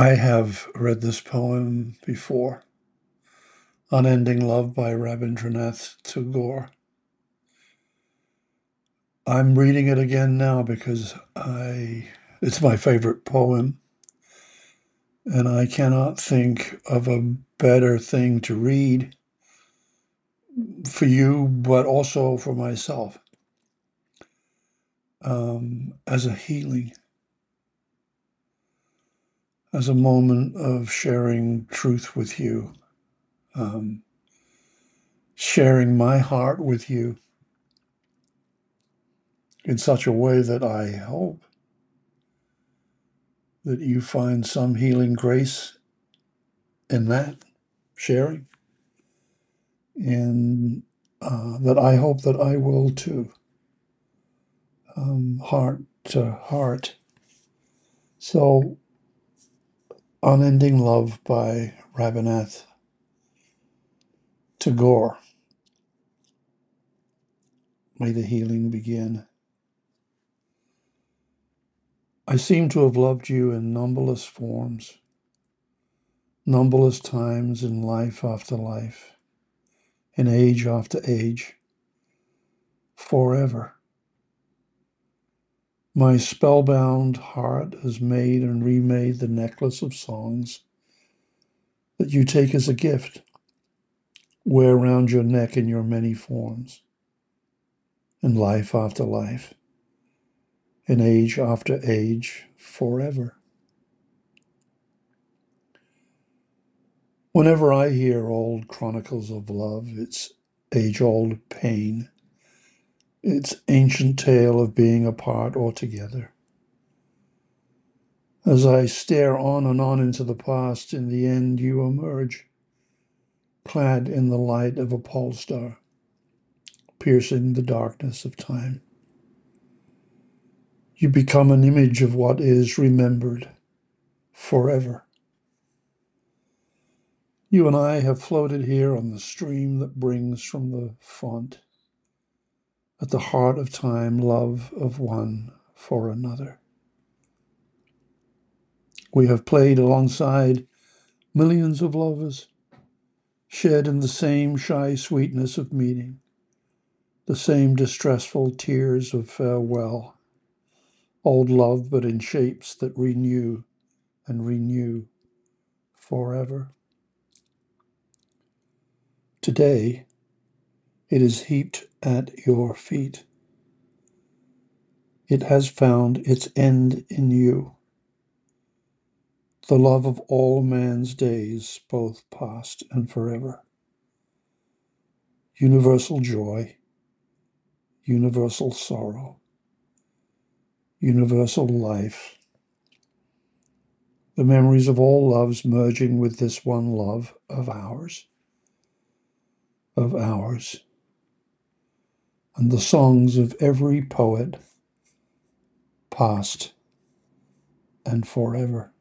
I have read this poem before, Unending Love by Rabindranath Tagore. I'm reading it again now because I it's my favorite poem and I cannot think of a better thing to read for you but also for myself um, as a healing as a moment of sharing truth with you um, sharing my heart with you in such a way that I hope that you find some healing grace in that sharing, and uh, that I hope that I will too, um, heart to heart. So, Unending Love by Rabindranath Tagore. May the healing begin. I seem to have loved you in numberless forms, numberless times in life after life, in age after age, forever. My spellbound heart has made and remade the necklace of songs that you take as a gift, wear round your neck in your many forms, in life after life, in age after age, forever. Whenever I hear old chronicles of love, its age old pain, its ancient tale of being apart or together, as I stare on and on into the past, in the end you emerge, clad in the light of a pole star, piercing the darkness of time. You become an image of what is remembered forever. You and I have floated here on the stream that brings from the font, at the heart of time, love of one for another. We have played alongside millions of lovers, shared in the same shy sweetness of meeting, the same distressful tears of farewell, old love, but in shapes that renew and renew forever. Today, it is heaped at your feet. It has found its end in you, the love of all man's days, both past and forever. Universal joy, universal sorrow, universal life. The memories of all loves merging with this one love of ours, of ours and the songs of every poet, past and forever.